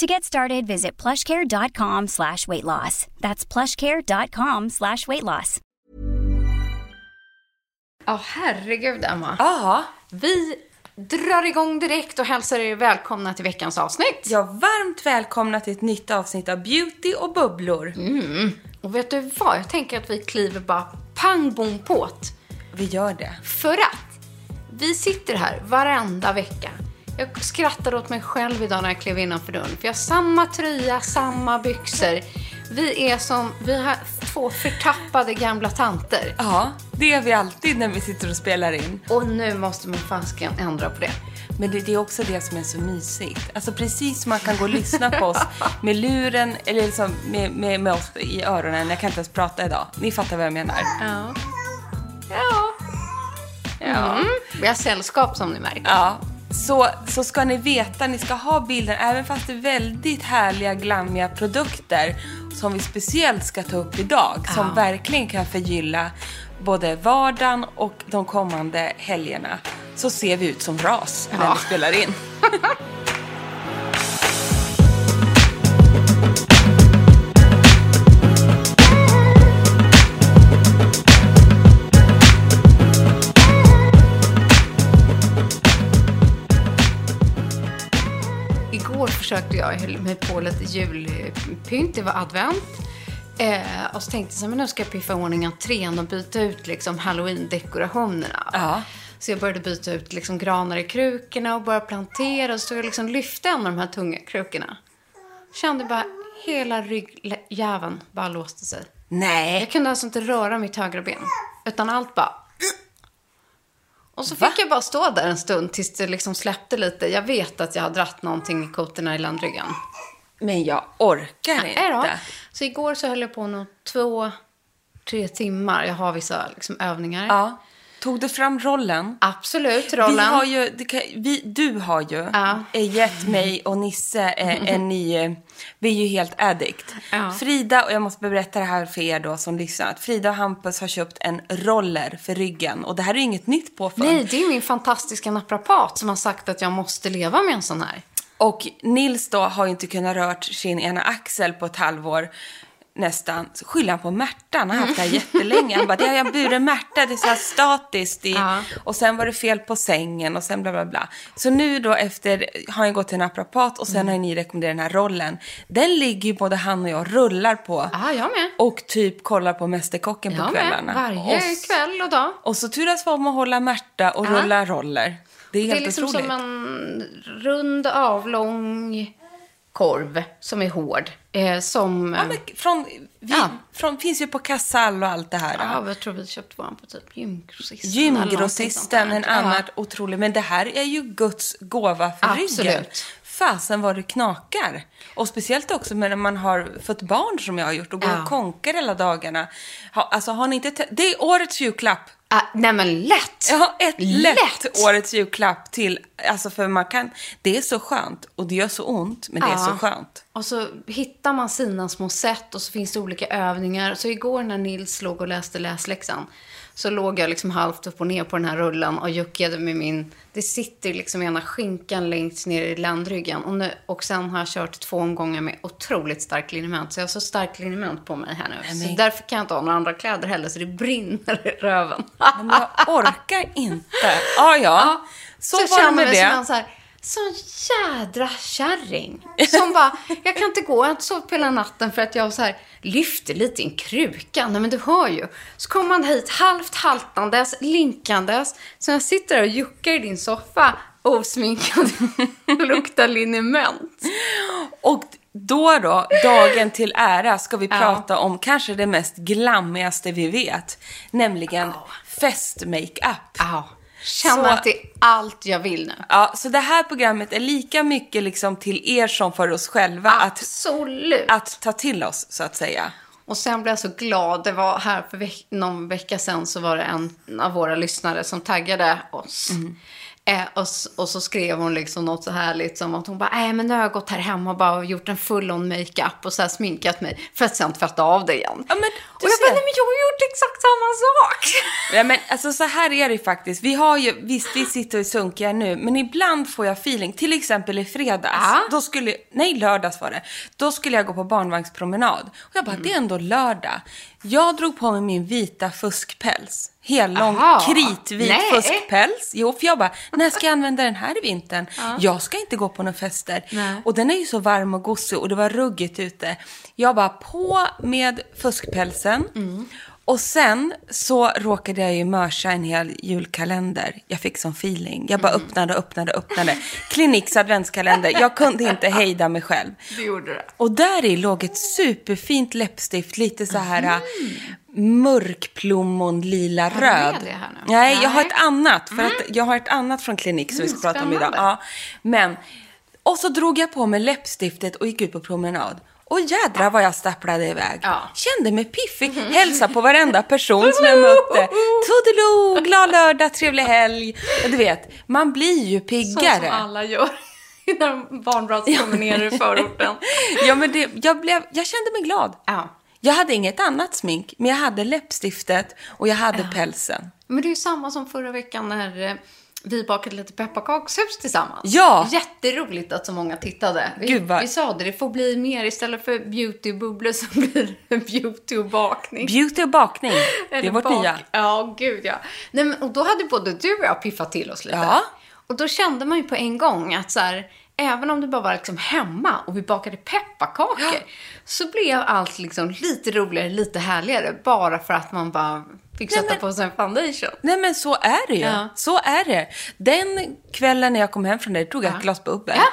To get started, visit plushcare.com slash weight loss. That's plushcare.com slash weight loss. Ja, herregud Emma. Ja, Vi drar igång direkt och hälsar er välkomna till veckans avsnitt. ja, varmt välkomna till ett nytt avsnitt av Beauty och bubblor. Och vet du vad? Jag tänker att vi kliver bara pang bom på't. Vi gör det. För att vi sitter här varenda vecka. Jag skrattade åt mig själv idag när jag klev innanför dörren. För jag har samma tröja, samma byxor. Vi är som, vi har två förtappade gamla tanter. Ja, det är vi alltid när vi sitter och spelar in. Och nu måste man fasken ändra på det. Men det, det är också det som är så mysigt. Alltså precis som man kan gå och lyssna på oss med luren, eller liksom med, med, med oss i öronen. Jag kan inte ens prata idag. Ni fattar vad jag menar. Ja. Ja. Ja. Mm. Vi har sällskap som ni märker. Ja, så, så ska ni veta, ni ska ha bilden, även fast det är väldigt härliga, glammiga produkter som vi speciellt ska ta upp idag, som verkligen kan förgylla både vardagen och de kommande helgerna, så ser vi ut som ras när Ja. vi spelar in. försökte jag, höll mig på lite julpynt, det var advent. Eh, och så tänkte jag så men nu ska jag piffa i ordning entrén och byta ut liksom halloween-dekorationerna. Ja. Så jag började byta ut liksom granar i krukorna och började plantera. Och så jag liksom lyfte en av de här tunga krukorna. Kände bara hela ryggjäveln bara låste sig. Nej, Jag kunde alltså inte röra mitt högra ben. Utan allt bara... Och så fick Va? jag bara stå där en stund tills det liksom släppte lite. Jag vet att jag har dratt någonting i kotorna i ländryggen. men jag orkar Nej då. inte. Så igår så höll jag på nog två, tre timmar. Jag har vissa liksom övningar. Ja. Tog du fram rollen? Absolut, rollen. Vi har ju, vi, du har ju Ja. gett mig och Nisse eh, en ny, eh, vi är ju helt addict. Ja. Frida, och jag måste berätta det här för er då som lyssnar, att Frida och Hampus har köpt en roller för ryggen. Och det här är inget nytt påfund. Nej, det är min fantastiska naprapat som har sagt att jag måste leva med en sån här. Och Nils då har ju inte kunnat rört sin ena axel på ett halvår nästan. Så skyller han på Märta, han har haft det här jättelänge. Han bara, det har jag burit Märta, det är så här statiskt. I, Ja. Och sen var det fel på sängen och sen bla bla bla. Så nu då efter har han gått till naprapat och sen Mm. har ni rekommenderat den här rollen. Den ligger ju både han och jag rullar på. Ja, jag med. Och typ kollar på Mästerkocken på Jag med. kvällarna. Varje och, kväll och dag. och så turas vi om att hålla Märta och Ja. rulla roller. Det är Det är helt liksom otroligt. som en rund, avlång korv som är hård. Eh, som... Ja, men från, vi, Ja. från, finns ju på Casall och allt det här. Ja, jag tror vi köpte våran på typ gymgrossisten. Gymgrossisten, en annan Ja. otrolig. Men det här är ju Guds gåva för Absolut. ryggen. Fasen vad det knakar. Och speciellt också när man har fått barn som jag har gjort och går Ja. och konkar hela dagarna. Ha, alltså har ni inte... te- Det är årets julklapp. Ah, nej men lätt! Har ett lätt, Lätt. årets julklapp till, alltså för man kan, det är så skönt och det gör så ont men det är Ja. så skönt. Och så hittar man sina små sätt och så finns det olika övningar. Så igår när Nils låg och läste läsläxan så låg jag liksom halvt upp och ner på den här rullen och juckade med min... Det sitter liksom ena skinkan längst ner i ländryggen. Och, nu, och sen har jag kört två omgångar med otroligt stark liniment. Så jag har så stark liniment på mig här nu. Så därför kan jag inte ha några andra kläder heller, så det brinner i röven. Men jag orkar inte. Ja, ja. Så, Så var det med det. Sån jädra kärring. Som bara, jag kan inte gå, jag har inte sovit på hela natten för att jag så här lyfter lite i en kruka. Nej men du hör ju. Så kommer man hit halvt haltandes, linkandes. Så jag sitter där och juckar i din soffa, osminkad, luktar liniment. Och då då, dagen till ära, ska vi prata om kanske det mest glammigaste vi vet. Nämligen fest-makeup. Ja. Känner Så- att det är allt jag vill nu. Ja, så det här programmet är lika mycket liksom till er som för oss själva att, Absolut. att ta till oss, så att säga. Och sen blev jag så glad. Det var här för veck- någon vecka sedan så var det en av våra lyssnare som taggade oss. Eh, och, och så skrev hon liksom något så härligt som att hon bara, nej men nu har jag gått här hemma och bara gjort en full-on makeup och så här sminkat mig för att sen tvätta av det igen. Ja, men och jag ser. bara, nej men jag har gjort exakt samma sak. Ja, men alltså så här är det faktiskt. Vi har ju, visst vi sitter och sunkiga nu, men ibland får jag feeling. Till exempel i fredags, Ja. då skulle, nej lördags var det. Då skulle jag gå på barnvagnspromenad. Och jag bara, Mm. det är ändå lördag. Jag drog på mig min vita fuskpäls. Hellång, Aha. kritvit Nej. fuskpäls. Jo, för jag bara, när ska jag använda den här i vintern? Jag ska inte gå på några fester. Nej. Och den är ju så varm och gosig och det var ruggigt ute. Jag bara på med fuskpälsen. Mm. Och sen så råkade jag ju mörsa en hel julkalender. Jag fick sån feeling. Jag bara Mm. öppnade, öppnade, öppnade. Kliniks adventskalender. Jag kunde inte hejda mig själv. Du gjorde det. Och där i låg ett superfint läppstift, lite så här Mm. Mörkplommon, lila röd. med det här nu? Nej, jag Nej. har ett annat. För att jag har ett annat från klinik som vi ska prata om idag. Ja. Men, och så drog jag på mig läppstiftet och gick ut på promenad. Och jädra vad jag stapplade iväg. Ja. Kände mig piffig. Hälsa på varenda person som jag mötte. Toodiloo, glad lördag, trevlig helg. Du vet, man blir ju Så piggare. som alla gör när de barnbrottspromenerar i förorten. Ja, men det, jag, blev, jag kände mig glad. Ja. Jag hade inget annat smink, men jag hade läppstiftet och jag hade pälsen. Men det är ju samma som förra veckan när eh, vi bakade lite pepparkakshus tillsammans. Ja. Jätteroligt att så många tittade. Vi, vad- vi sa det, det får bli mer. Istället för beautybubblor så blir det beauty och bakning. Beauty och bakning, det är vårt bak- nya. Ja, gud ja. Nej, men, och då hade både du och jag piffat till oss lite. Ja. Och då kände man ju på en gång att så här, även om det bara var liksom hemma och vi bakade pepparkakor så blev allt liksom lite roligare, lite härligare bara för att man bara fick sätta på sig en foundation. Nej men så är det ju. Ja. Så är det. Den kvällen när jag kom hem från det tog jag ett glas bubbel. Ja,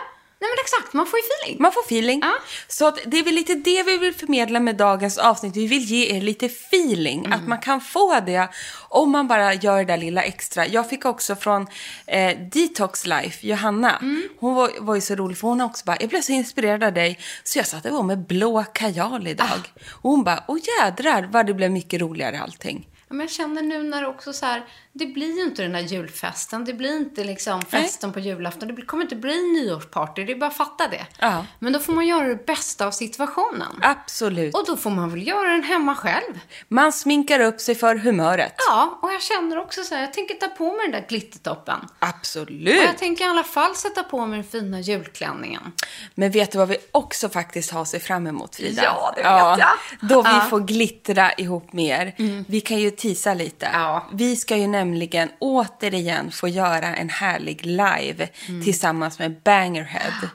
nej men exakt. Man får ju feeling. Man får feeling. Ja. Så att det är väl lite det vi vill förmedla med dagens avsnitt. Vi vill ge er lite feeling. Att man kan få det om man bara gör det där lilla extra. Jag fick också från eh, Detox Life, Johanna. Hon var, var ju så rolig för hon har också bara, jag blev så inspirerad av dig. Så jag satte på med blå kajal idag. Och hon bara, åh jädrar vad det blev mycket roligare allting. Ja, Men jag känner nu när också så här, det blir ju inte den där julfesten. Det blir inte liksom festen på julafton. Det kommer inte bli nyårsparty. Det är bara att fatta det. Ja. Men då får man göra det bästa av situationen. Absolut. Och då får man väl göra den hemma själv. Man sminkar upp sig för humöret. Ja, och jag känner också så här, jag tänker ta på mig den där glittertoppen. Absolut. Och jag tänker i alla fall sätta på mig den fina julklänningen. Men vet du vad vi också faktiskt har se fram emot, Frida? Ja, det vet jag. Då vi Ja. Mm. får glittra ihop med er. Vi kan ju tisa lite. Ja. Vi ska ju nämligen återigen få göra en härlig live Mm. tillsammans med Bangerhead.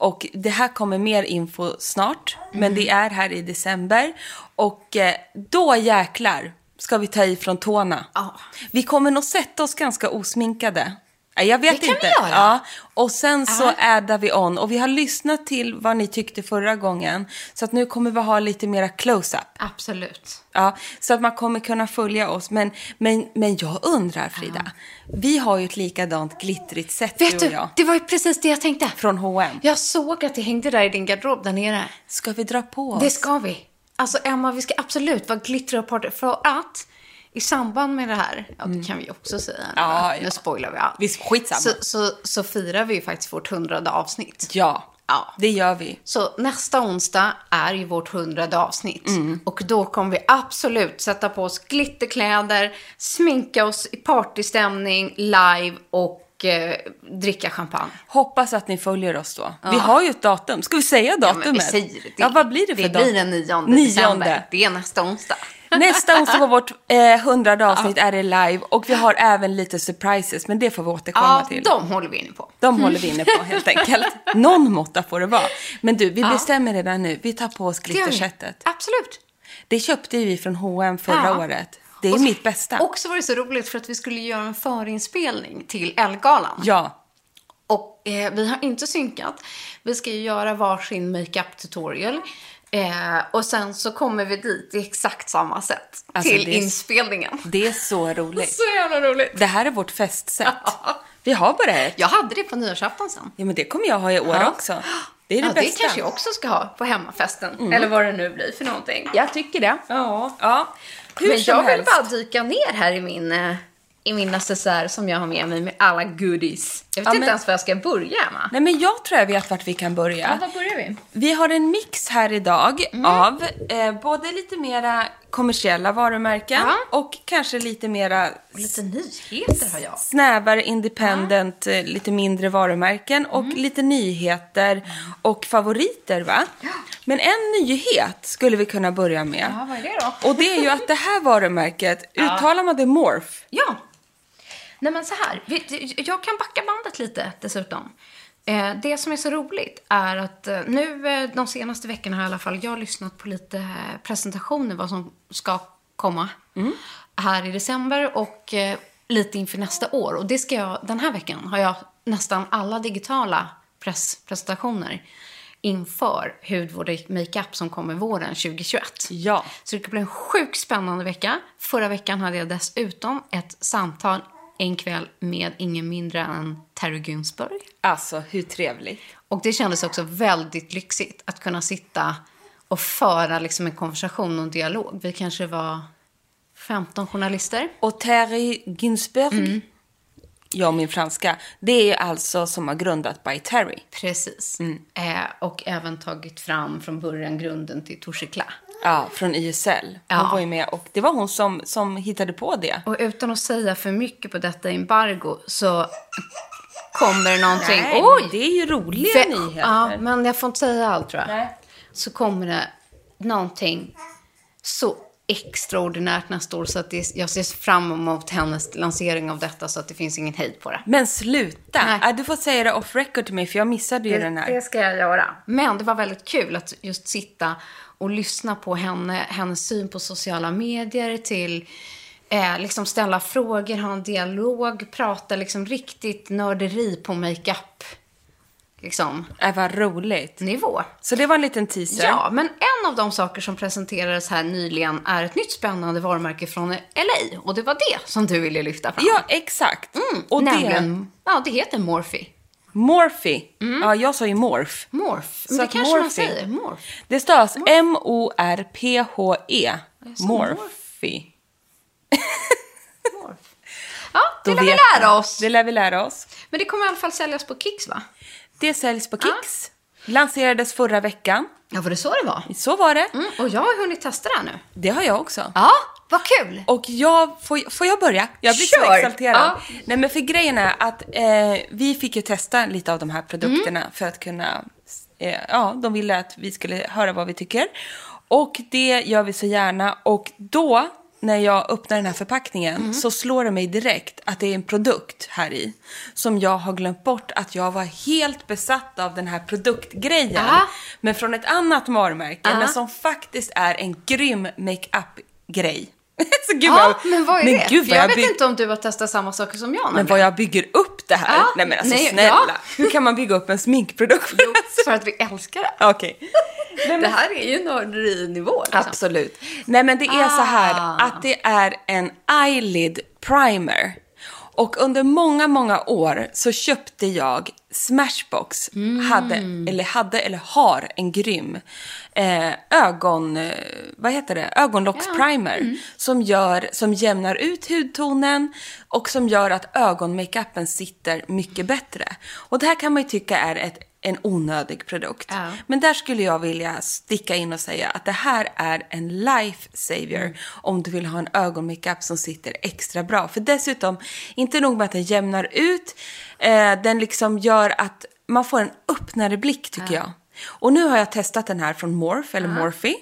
Och det här kommer mer info snart, men Mm. det är här i december. Och eh, då jäklar ska vi ta i från tårna. Ja. Vi kommer nog sätta oss ganska osminkade. Jag vet Det kan inte. vi göra. Ja. Och sen så Ja. addar vi on. Och vi har lyssnat till vad ni tyckte förra gången. Så att nu kommer vi ha lite mera close-up. Absolut. Ja, så att man kommer kunna följa oss. Men, men, men jag undrar, Frida. Vi har ju ett likadant glittrigt sätt, Vet du och jag. det var ju precis det jag tänkte. Från H&M. Jag såg att det hängde där i din garderob där nere. Ska vi dra på oss? Det ska vi. Alltså Emma, vi ska absolut vara glittra och party. För att i samband med det här, ja det kan vi också säga. nu, Ja, ja. Nu spoilar vi allt. Vi- skitsamma. Så, så, så firar vi ju faktiskt vårt hundrade avsnitt. Ja. Ja. Det gör vi. Så nästa onsdag är ju vårt hundrade avsnitt. Mm. Och då kommer vi absolut sätta på oss glitterkläder, sminka oss i partystämning, live och eh, dricka champagne. Hoppas att ni följer oss då. Vi har ju ett datum. Ska vi säga Ja, datumet? men vi säger det. Ja, vad blir det för Det datum? blir den 9 Nionde. december. Det är nästa onsdag. Nästa onsdag på vårt eh, hundrade avsnitt är det live och vi har även lite surprises, men det får vi återkomma Ja, till. de håller vi inne på. De håller vi inne på helt enkelt. Någon måtta får det vara. Men du, vi bestämmer redan nu. Vi tar på oss Det glittersättet. Absolut. Det köpte vi från H&M förra Ja. året. Det är Och så- mitt bästa. Och så var det så roligt för att vi skulle göra en förinspelning till Ellegalan. Ja, Och eh, vi har inte synkat. Vi ska ju göra varsin makeup tutorial. Eh, och sen så kommer vi dit i exakt samma sätt Alltså, till det är- inspelningen. det är så roligt. Så jävla roligt. Det här är vårt festsätt. Vi har bara ett. Jag hade det på nyårsafton sen. Ja, men det kommer jag ha i år Ja. också. Det är det ja, det bästa. kanske jag också ska ha på hemmafesten. Eller vad det nu blir för någonting. Jag tycker det. Ja. Ja, hur Men jag vill bara dyka ner här i min, eh, i min necessär som jag har med mig med alla goodies. Jag vet Ja, inte men- ens var jag ska börja, Emma. Nej, men jag tror jag vet vart vi kan börja. var börjar vi? Vi har en mix här idag Mm. av eh, både lite mera kommersiella varumärken Ja. och kanske lite mera Lite nyheter har jag. snävare independent, eh, lite mindre varumärken och Mm. lite nyheter och favoriter va? Men en nyhet skulle vi kunna börja med. Ja, vad är det då? Och det är ju att det här varumärket, uttalar man det morph? Ja. Nej men så här, jag kan backa bandet lite dessutom. Eh, Det som är så roligt är att eh, nu eh, de senaste veckorna har i alla fall jag lyssnat på lite presentationer vad som ska komma här i december och lite inför nästa år. Och det ska jag, den här veckan har jag nästan alla digitala presspresentationer inför hudvård och makeup som kommer våren 2021. Ja. Så det blir en sjukt spännande vecka. Förra veckan hade jag dessutom ett samtal en kväll med ingen mindre än Terry Günzburg. Alltså, hur trevligt. Och det kändes också väldigt lyxigt att kunna sitta och föra liksom en konversation och en dialog. Vi kanske var 15 journalister. Och Terry Ginsberg, ja min franska, det är alltså som har grundat by Terry. Precis. Mm. Eh, och även tagit fram från början grunden till Torsikla. Ja, från YSL. Hon Ja. var ju med och det var hon som, som hittade på det. Och utan att säga för mycket på detta embargo så kommer det någonting. Nej, Oj! det är ju roliga Fe- nyheter. Ja, men jag får inte säga allt tror jag. Nej. Så kommer det någonting så extraordinärt nästa år så att det, jag ser fram emot hennes lansering av detta så att det finns ingen hejd på det. Men sluta! Nej. Du får säga det off record till mig för jag missade ju den här. Det ska jag göra. Men det var väldigt kul att just sitta och lyssna på henne, hennes syn på sociala medier till eh, liksom ställa frågor, ha en dialog, prata liksom riktigt nörderi på makeup liksom, Äh, vad roligt. nivå. Så det var en liten teaser. Ja, men en av de saker som presenterades här nyligen är ett nytt spännande varumärke från LA. Och det var det som du ville lyfta fram. Ja, exakt. och det, Nämligen, ja, det heter Morphe. Morphe. Ja, jag sa ju morph. Morph. Men Så det kanske man Morphe. säger. Morph. Det stavas M-O-R-P-H-E. sa Morphe. Morph. Ja, det Då lär vi lära man. oss. Det lär vi lära oss. Men det kommer i alla fall säljas på Kicks, va? Det säljs på Kicks. Lanserades förra veckan. Ja, var det så det var? Så var det. Mm, och jag har hunnit testa det här nu. Det har jag också. Ja, vad kul! Och jag, får, får jag börja? Jag blir så Kör! exalterad. Ja. Nej men för grejen är att eh, vi fick ju testa lite av de här produkterna Mm. för att kunna, eh, ja de ville att vi skulle höra vad vi tycker. Och det gör vi så gärna och då när jag öppnar den här förpackningen Mm. så slår det mig direkt att det är en produkt här i som jag har glömt bort att jag var helt besatt av den här produktgrejen. Ja. Men från ett annat varumärke Ja. men som faktiskt är en grym makeup-grej. så gud Ja, vad, men vad är det? gud jag jag vet bygg- inte om du har testat samma saker som jag. Men vad jag bygger upp det här. Ja, nej men alltså nej, snälla. ja. Hur kan man bygga upp en sminkprodukt? Jo, för att vi älskar det. Okej. Nej, men- Det här är ju nörderinivå. Liksom. Absolut. Nej men det är så här Ah. att det är en eyelid primer. Och under många, många år så köpte jag Smashbox. Hade, eller hade, eller har en grym eh, ögon... Eh, vad heter det? Ögonlocksprimer. Som, gör, som jämnar ut hudtonen och som gör att ögonmakeupen sitter mycket bättre. Och det här kan man ju tycka är ett en onödig produkt. Ja. Men där skulle jag vilja sticka in och säga att det här är en lifesaver Mm. om du vill ha en ögonmakeup som sitter extra bra. För dessutom, inte nog med att den jämnar ut, eh, den liksom gör att man får en öppnare blick tycker jag. Och nu har jag testat den här från Morph, eller Morphe.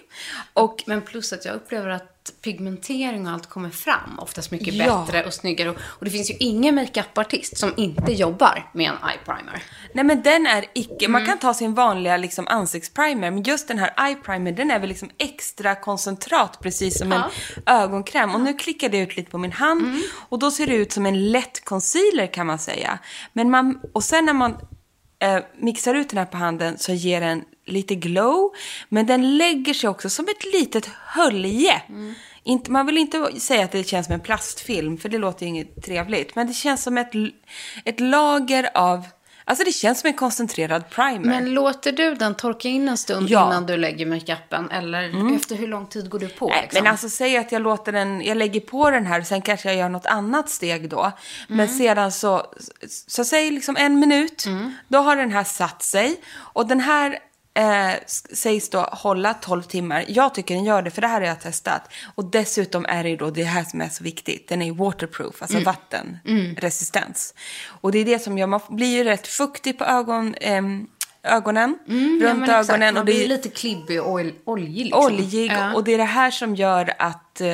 Och Men plus att jag upplever att pigmentering och allt kommer fram oftast mycket Ja. bättre och snyggare. Och, och det finns ju ingen makeupartist som inte jobbar med en eye primer. Nej men den är icke, Mm. man kan ta sin vanliga liksom ansiktsprimer, men just den här eye primer den är väl liksom extra koncentrat precis som en ögonkräm. Och nu klickade jag ut lite på min hand Mm. och då ser det ut som en lätt concealer kan man säga. Men man, och sen när man eh, mixar ut den här på handen så ger den lite glow, men den lägger sig också som ett litet hölje. Mm. Inte, man vill inte säga att det känns som en plastfilm, för det låter ju inget trevligt. Men det känns som ett, ett lager av... Alltså det känns som en koncentrerad primer. Men låter du den torka in en stund Ja. innan du lägger makeupen? Eller efter hur lång tid går du på? Nej, liksom? Men alltså säg att jag låter den, jag lägger på den här och sen kanske jag gör något annat steg då. Men Mm. sedan så, så säg liksom en minut, Mm. då har den här satt sig. Och den här eh, sägs då hålla 12 timmar. Jag tycker den gör det, för det här har jag testat. Och dessutom är det ju då det här som är så viktigt. Den är waterproof, alltså Mm. vattenresistens. Och det är det som gör, man blir ju rätt fuktig på ögon, ehm, ögonen, Mm, Ja, runt exakt. ögonen. Man och det blir lite klibbig och ol- oljig. Liksom. oljig Ja. och det är det här som gör att eh,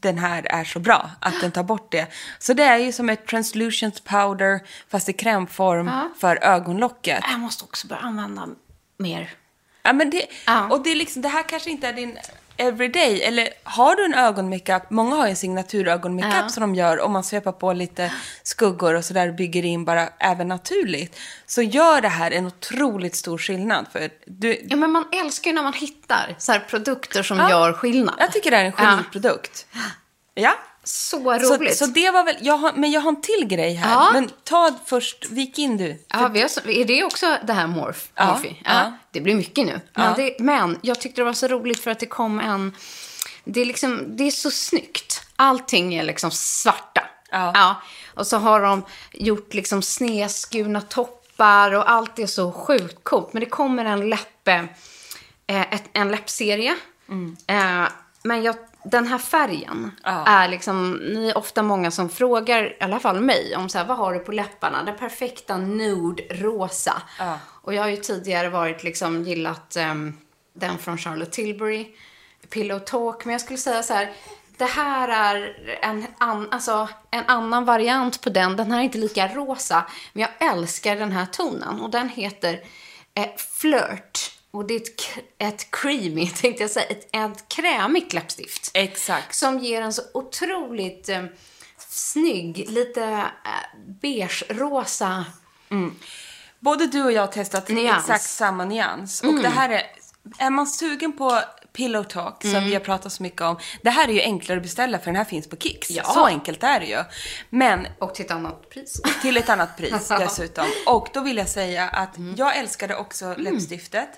den här är så bra, att den tar bort det. Så det är ju som ett translucent powder fast i krämform för ögonlocket. Jag måste också börja använda mer. Ja, men det, Ja. Och det, är liksom, det här kanske inte är din everyday, eller har du en ögonmakeup, många har ju en signaturögonmakeup Ja. som de gör om man svepar på lite skuggor och sådär och bygger in bara även naturligt. Så gör det här en otroligt stor skillnad. För du, Ja, men man älskar ju när man hittar så här produkter som gör skillnad. jag tycker det är en Ja. geniprodukt. Ja. Så Så, roligt. så det var väl, jag har, men jag har en till grej här. Ja. Men ta först, vik in du. Ja, vi har, så- är det också det här morph? Ja? Ja, ja. Det blir mycket nu. Men, det, men jag tyckte det var så roligt för att det kom en... Det är, liksom, det är så snyggt. Allting är liksom svarta. Ja. Och så har de gjort liksom snedskurna toppar och allt är så sjukt coolt. Men det kommer en läppe, eh, ett, en läppserie. Eh, men jag, den här färgen Ja. är liksom, ni är ofta många som frågar, i alla fall mig, om så här, vad har du på läpparna? Den perfekta nude rosa. Ja. Och jag har ju tidigare varit liksom gillat ehm, den från Charlotte Tilbury, Pillow Talk, men jag skulle säga så här, det här är en, an, alltså, en annan variant på den. Den här är inte lika rosa, men jag älskar den här tonen. Och den heter eh, Flirt. Och det är ett, ett creamy, tänkte jag säga, ett, ett krämigt läppstift. Exakt. Som ger en så otroligt eh, snygg, lite eh, beige-rosa. Både du och jag har testat Nyans. Mm. exakt samma nyans. Och det här är, är man sugen på Pillow Talk, som vi har pratat så mycket om. Det här är ju enklare att beställa för den här finns på Kicks. Ja. Så enkelt är det ju. Men Och till ett annat pris. till ett annat pris dessutom. Och då vill jag säga att jag älskade också läppstiftet.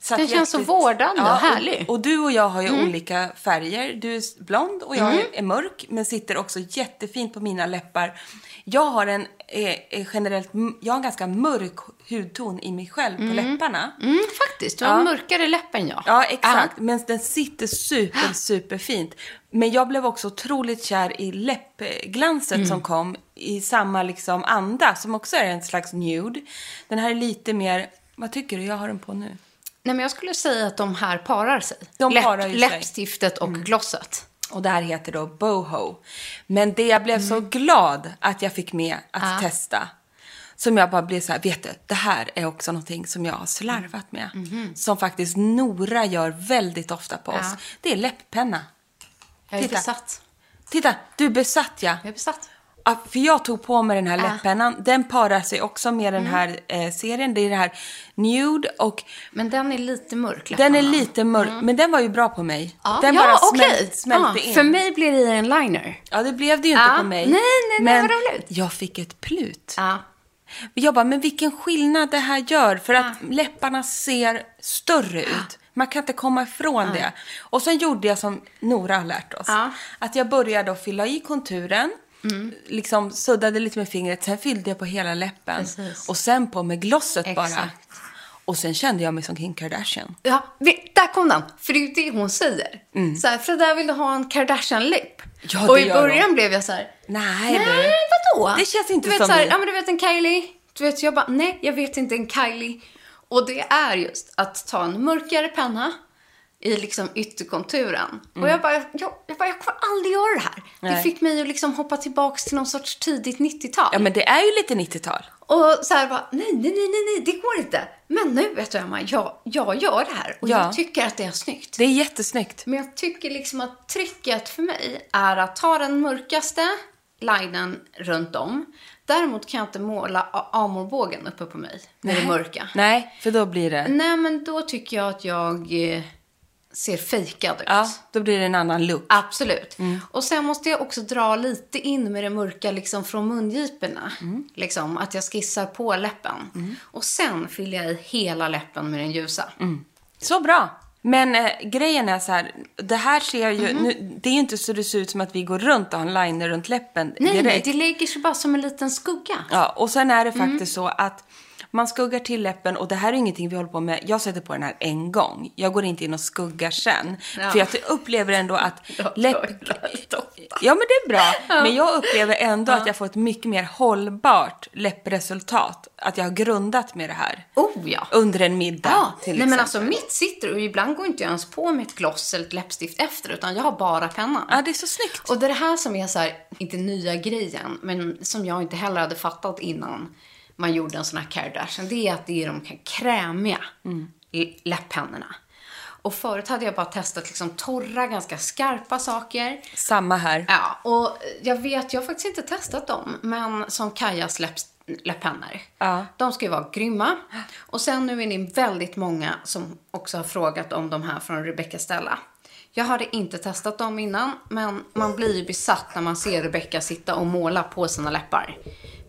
Satt Den känns så vårdande och härlig. Och, och du och jag har ju olika färger. Du är blond och jag är mörk, men sitter också jättefint på mina läppar. Jag har en eh, eh, generellt, jag har en ganska mörk hudton i mig själv på läpparna. Mm, faktiskt. Du har Ja. mörkare läpp än jag. Ja, exakt. Men den sitter super, super fint. Men jag blev också otroligt kär i läppglanset Mm. som kom i samma liksom anda, som också är en slags nude. Den här är lite mer, vad tycker du? Jag har den på nu. Nej, men jag skulle säga att de här parar sig. De Läpp, parar ju sig. Mm. Läppstiftet och glosset. Och det här heter då Boho. Men det jag blev så glad att jag fick med att Mm. Ja. testa. Som jag bara blev så här, vet du, det här är också någonting som jag har slarvat med. Som faktiskt Nora gör väldigt ofta på oss. Ja. Det är läpppenna. Jag är Titta. besatt. Titta, du är besatt ja. Jag är besatt. Ja, för jag tog på mig den här Ja. läpppennan. Den parar sig också med Mm. den här eh, serien. Det är det här nude och Men den är lite mörk, den är lite mörk. Men den var ju bra på mig. Mm. Ja, Den ja, bara okej. smält, smälte Ja, in. För mig blir det en liner. Ja, det blev det ju inte Ja. på mig. Nej, nej, nej, men vad roligt. jag fick ett plut. Ja. Jag bara, men vilken skillnad det här gör. För att läpparna ser större ut. Man kan inte komma ifrån det. Och sen gjorde jag som Nora har lärt oss. Ja. Att jag började att fylla i konturen. Mm. Liksom suddade lite med fingret. Sen fyllde jag på hela läppen. Precis. Och sen på med glosset bara. Exakt. Och sen kände jag mig som Kim Kardashian. Ja, där kom den. För det är ju det hon säger. Så här, Frida, vill du ha en Kardashian-lip? Mm. Ja, och i början hon. blev jag så här, Nej, nej, vadå? Det känns inte du vet, som så här. Ja, men du vet en Kylie. Du vet, jag bara, nej, jag vet inte en Kylie. Och det är just att ta en mörkare penna i liksom ytterkonturen. Och jag bara, jag, jag bara, jag kommer aldrig göra det här. Det Mm. Nej. fick mig att liksom hoppa tillbaks till någon sorts tidigt 90-tal. Ja, men det är ju lite 90-tal. Och så här bara, nej, nej, nej, nej, det går inte. Men nu vet du Emma, jag, jag gör det här och Ja. jag tycker att det är snyggt. Det är jättesnyggt. Men jag tycker liksom att tricket för mig är att ta den mörkaste linen runt om. Däremot kan jag inte måla amorbågen uppe på mig med det mörka. Nej, för då blir det... Nej, men då tycker jag att jag eh, ser fejkad ut. Ja, då blir det en annan look. Absolut. Och sen måste jag också dra lite in med det mörka liksom från mungiporna. Liksom, att jag skissar på läppen. Och sen fyller jag i hela läppen med den ljusa. Så bra. Men eh, grejen är så här, det här ser ju, Mhm. nu, det är ju inte så det ser ut som att vi går runt och har en liner runt läppen Nej, nej, direkt. det lägger sig bara som en liten skugga. Ja, och sen är det Mm. faktiskt så att man skuggar till läppen och det här är ingenting vi håller på med. Jag sätter på den här en gång. Jag går inte in och skuggar sen. Ja. För jag upplever ändå att läpp... Ja, men det är bra. Men jag upplever ändå att jag får ett mycket mer hållbart läppresultat. Att jag har grundat med det här. Oh ja. Under en middag Ja, till nej men exempel. alltså mitt sitter och ibland går inte jag ens på med ett gloss eller ett läppstift efter utan jag har bara pennan. Ja, det är så snyggt. Och det är det här som är så här, inte nya grejen, men som jag inte heller hade fattat innan man gjorde en sån här Kardashian, det är att det är de här krämiga l- läpppennorna. Och förut hade jag bara testat liksom torra, ganska skarpa saker. Samma här. Ja, och jag vet, jag har faktiskt inte testat dem, men som Kajas läpps, läpppennor. Ja. De ska ju vara grymma. Och sen nu är ni väldigt många som också har frågat om de här från Rebecca Stella. Jag hade inte testat dem innan, men man blir ju besatt när man ser Rebecca sitta och måla på sina läppar.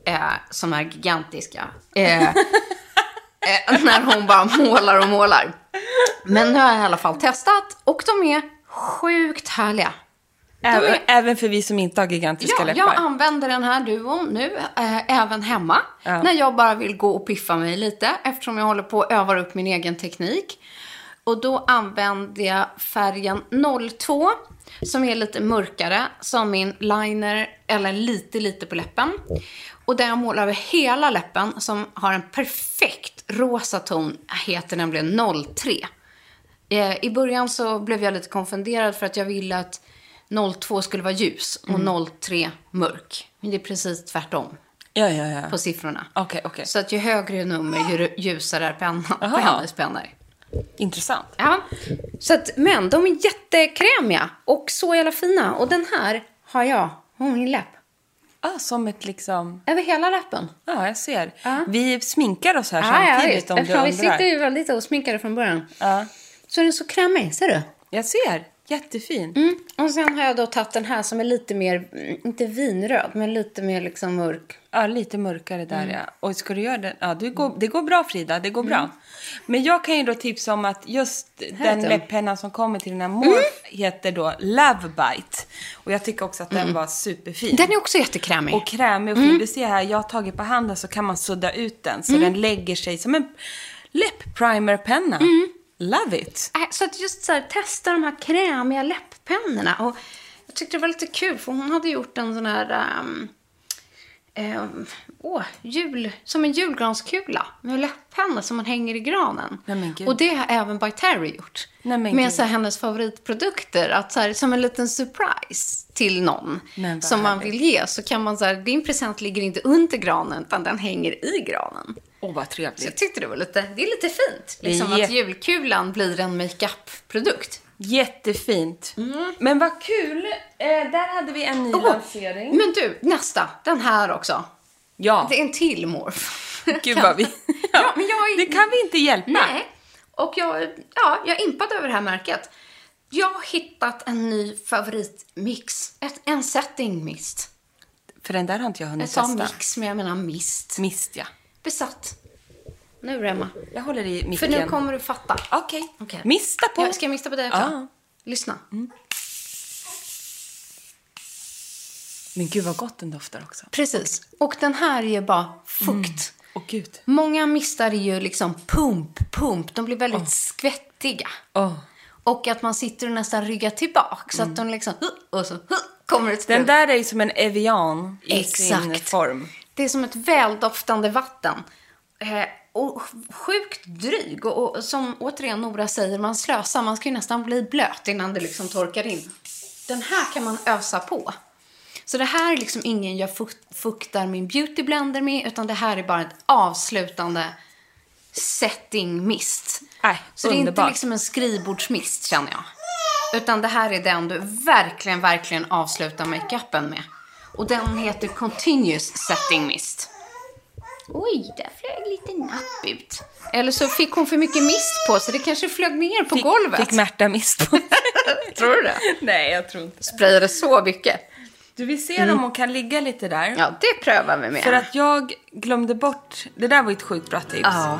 Eh, som är gigantiska. Eh, eh, när hon bara målar och målar. Men nu har jag i alla fall testat och de är sjukt härliga. Även, är- även för vi som inte har gigantiska Ja, läppar. jag använder den här duon nu, eh, även hemma. Ja. När jag bara vill gå och piffa mig lite, eftersom jag håller på att öva upp min egen teknik. Och då använder jag färgen 02, som är lite mörkare, som min liner, eller lite, lite på läppen. Och den jag målar över hela läppen, som har en perfekt rosa ton, heter nämligen 03. Eh, I början så blev jag lite konfunderad för att jag ville att 02 skulle vara ljus och 03 mörk. Men det är precis tvärtom Ja, ja, ja. på siffrorna. Okej, okej. Så att ju högre nummer, ju ljusare är pennan på Aha. hennes pennor. Intressant. Ja, så att, men de är jättekrämiga och så jävla fina. Och den här har jag på min läpp. Ah, som ett liksom... Över hela läppen. Ja, jag ser. Ja. Vi sminkar oss här Ja, ja, samtidigt visst. om du Eftersom vi undrar. sitter ju väldigt osminkade från början. Ja. Så är den så krämig, ser du? Jag ser. Jättefin. Mm. Och sen har jag då tagit den här som är lite mer, mm, inte vinröd, men lite mer liksom mörk. Ja, lite mörkare där Mm. ja. Och ska du göra det? Ja, du går, det går bra Frida, det går bra. Men jag kan ju då tipsa om att just den den. läpppennan som kommer till den här Morph heter då Love Bite. Och jag tycker också att den var superfin. Den är också jättekrämig. Och krämig och fin. Du ser här, jag har tagit på handen så kan man sudda ut den. Så den lägger sig som en läppprimerpenna. Love it. Äh, Så att just så här, testa de här krämiga läpppennorna. Och jag tyckte det var lite kul för hon hade gjort en sån här... Um, um, åh, jul, som en julgranskula med läpppenna som man hänger i granen. Nej, och det har även By Terry gjort. Nej, med så här, hennes favoritprodukter. Att, så här, som en liten surprise till någon som man vill ge. Så kan man så här, din present ligger inte under granen utan den hänger i granen. Åh, vad Så jag trevligt. tyckte det var lite, det är lite fint. Liksom att julkulan blir en makeup-produkt. Jättefint. Mm. Men vad kul. Eh, där hade vi en ny Åh, lansering. Men du, nästa. Den här också. Ja, Det är en till morph. gud vad vi... Ja, men jag är- Det kan vi inte hjälpa. Nej. Och jag, ja, jag är impad över det här märket. Jag har hittat en ny favoritmix. Ett, en setting mist. För den där har inte jag Jag hunnit sa testa. mix, men jag menar mist. Mist, ja. Besatt. Nu Emma. Jag håller i För micken. nu kommer du fatta. Okej. Okej. Mista på. Jag ska jag mista på dig också? Ja. Lyssna. Men gud vad gott den doftar också. Precis. Och den här ger bara fukt. Åh gud. Många mistar är ju liksom pump, pump. De blir väldigt skvättiga. Åh. Och att man sitter och nästan ryggar tillbaka. Så att de liksom, och så kommer ett Den skruv. där är ju som en Evian i sin Exakt. form. Det är som ett väldoftande vatten. Eh, och sjukt dryg. Och, och som återigen Nora säger, man slösar. Man ska ju nästan bli blöt innan det liksom torkar in. Den här kan man ösa på. Så det här är liksom ingen jag fukt, fuktar min beautyblender med. Utan det här är bara ett avslutande setting mist. Nej, Så det är inte liksom en skrivbordsmist känner jag. Utan det här är den du verkligen, verkligen avslutar makeupen med. Och den heter Continuous Setting Mist. Oj, där flög lite napp ut. Eller så fick hon för mycket mist på sig. Det kanske flög ner på Fick, golvet. fick Märta mist på Tror du det? Nej, jag tror inte. Sprayade så mycket. Du vill se om hon kan ligga lite där? Ja, det prövar vi med. För att jag glömde bort, det där var ett sjukt bra tips. Ja.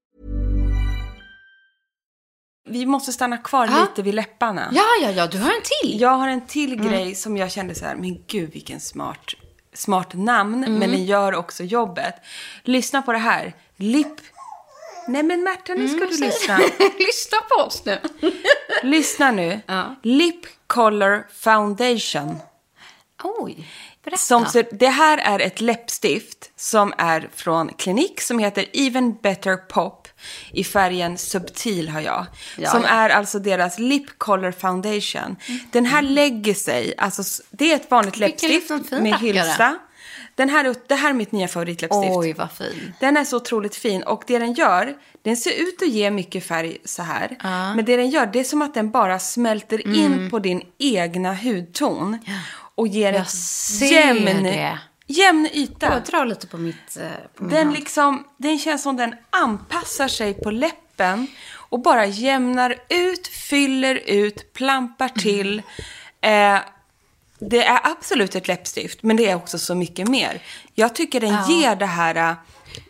Vi måste stanna kvar Ja. lite vid läpparna. ja, ja, ja, du har en till. Jag har en till grej som jag kände så här, men gud vilken smart, smart namn, men den gör också jobbet. Lyssna på det här. Lip... Nej men Märta, nu ska du lyssna. Lyssna på oss nu. Lyssna nu. Ja. Lip Color Foundation. Oj, berätta. Som ser, det här är ett läppstift som är från Clinique som heter Even Better Pop i färgen Subtil har jag. Ja, som är alltså deras Lip Color Foundation. Den här lägger sig, alltså det är ett vanligt läppstift med hylsa. Den här, är- det här är mitt nya favoritläppstift. Oj, vad fin. Den är så otroligt fin och det den gör, den ser ut att ge mycket färg så här. Men det den gör, det är som att den bara smälter Mm. in på din egna hudton. Och ger Jag ett jämn, det. Jämn yta. Jag drar lite på mitt... eh, På min Den, hand. liksom, den känns som den anpassar sig på läppen och bara jämnar ut, fyller ut, plampar till. Eh, det är absolut ett läppstift, men det är också så mycket mer. Jag tycker den ger det här... eh,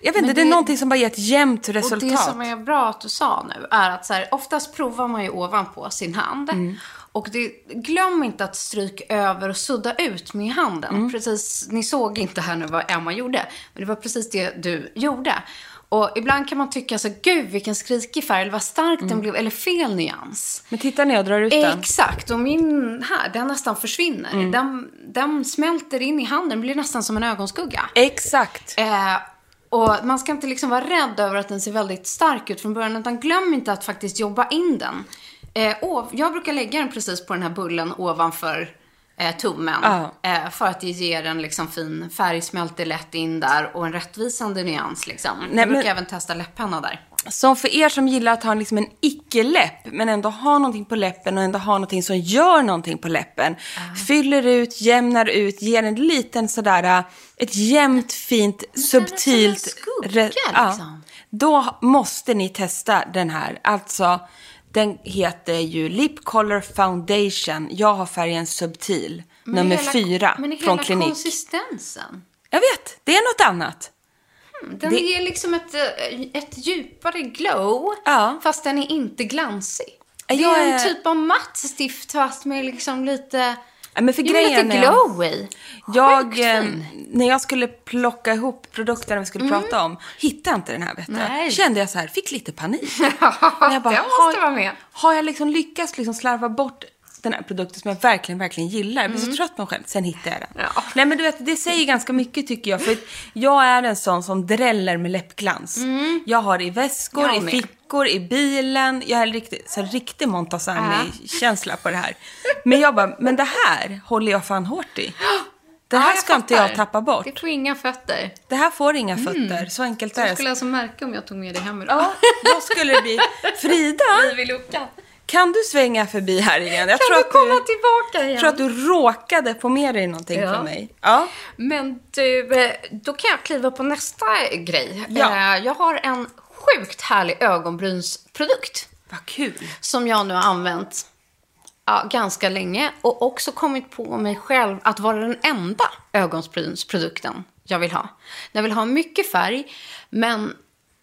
Jag vet inte, det, är någonting som bara ger ett jämnt Och resultat. det som är bra att du sa nu är att så här, oftast provar man ju ovanpå sin hand. Mm. Och det, glöm inte att stryka över och sudda ut med handen. Mm. Precis, ni såg inte här nu vad Emma gjorde. Men det var precis det du gjorde. Och ibland kan man tycka så gud vilken skrikig färg, eller vad stark Mm. den blev, eller fel nyans. Men titta när jag drar ut den. Exakt, och min här, den nästan försvinner. Mm. Den, den smälter in i handen, blir nästan som en ögonskugga. Exakt. Eh, och man ska inte liksom vara rädd över att den ser väldigt stark ut från början, utan glöm inte att faktiskt jobba in den. Eh, och jag brukar lägga den precis på den här bullen ovanför eh, tummen. Ja. Eh, för att det ger en liksom fin färg, smälter lätt in där och en rättvisande nyans liksom. Nej, jag brukar men- även testa läpparna där. som för er som gillar att ha liksom en icke-läpp, men ändå ha någonting på läppen och ändå ha någonting som gör någonting på läppen. Fyller ut, jämnar ut, ger en liten sådär, äh, ett jämnt, fint, subtilt... skugga, re- ja. liksom. Då måste ni testa den här. Alltså, den heter ju Lip Color Foundation. Jag har färgen subtil, nummer hela- fyra Men hela från Klinik. konsistensen. Jag vet, det är något annat. Den Det- ger liksom ett, eh, ett djupare glow, Ja. fast den är inte glansig. Det Jag är en är- typ av matt stift fast med liksom lite, Men för ja, men lite grejen är... Jag, eh, när jag skulle plocka ihop produkterna vi skulle prata om, hittade jag inte den här vet du. Nej. Kände jag så här, fick lite panik. Men jag bara, måste har, vara med. Har jag liksom lyckats liksom slarva bort den här produkten som jag verkligen, verkligen gillar. Jag blir så trött på mig själv. Sen hittade jag den. Mm. Ja. Nej men du vet, det säger ganska mycket tycker jag. För jag är en sån som dräller med läppglans. Jag har i väskor, Mm. Jag i med. fickor, i bilen. Jag har en riktig, så här, riktig Montazami-känsla på det här. Men jag bara, men det här håller jag fan hårt i. Det här Ja, ska inte fattar. jag tappa bort. Det får inga fötter. Det här får inga fötter. Så enkelt är Jag det. skulle alltså märka om jag tog med det hem idag. Ja, då skulle det bli... Frida, vid luckan. Kan du svänga förbi här igen? Jag Kan tror du att komma du, tillbaka igen? tror att du råkade på med dig någonting Ja. från mig. Ja. Men du, eh, då kan jag kliva på nästa grej. Ja. Eh, Jag har en sjukt härlig ögonbrynsprodukt Vad kul. som jag nu har använt ja, ganska länge och också kommit på mig själv att vara den enda ögonbrynsprodukten jag vill ha. Jag vill ha mycket färg, men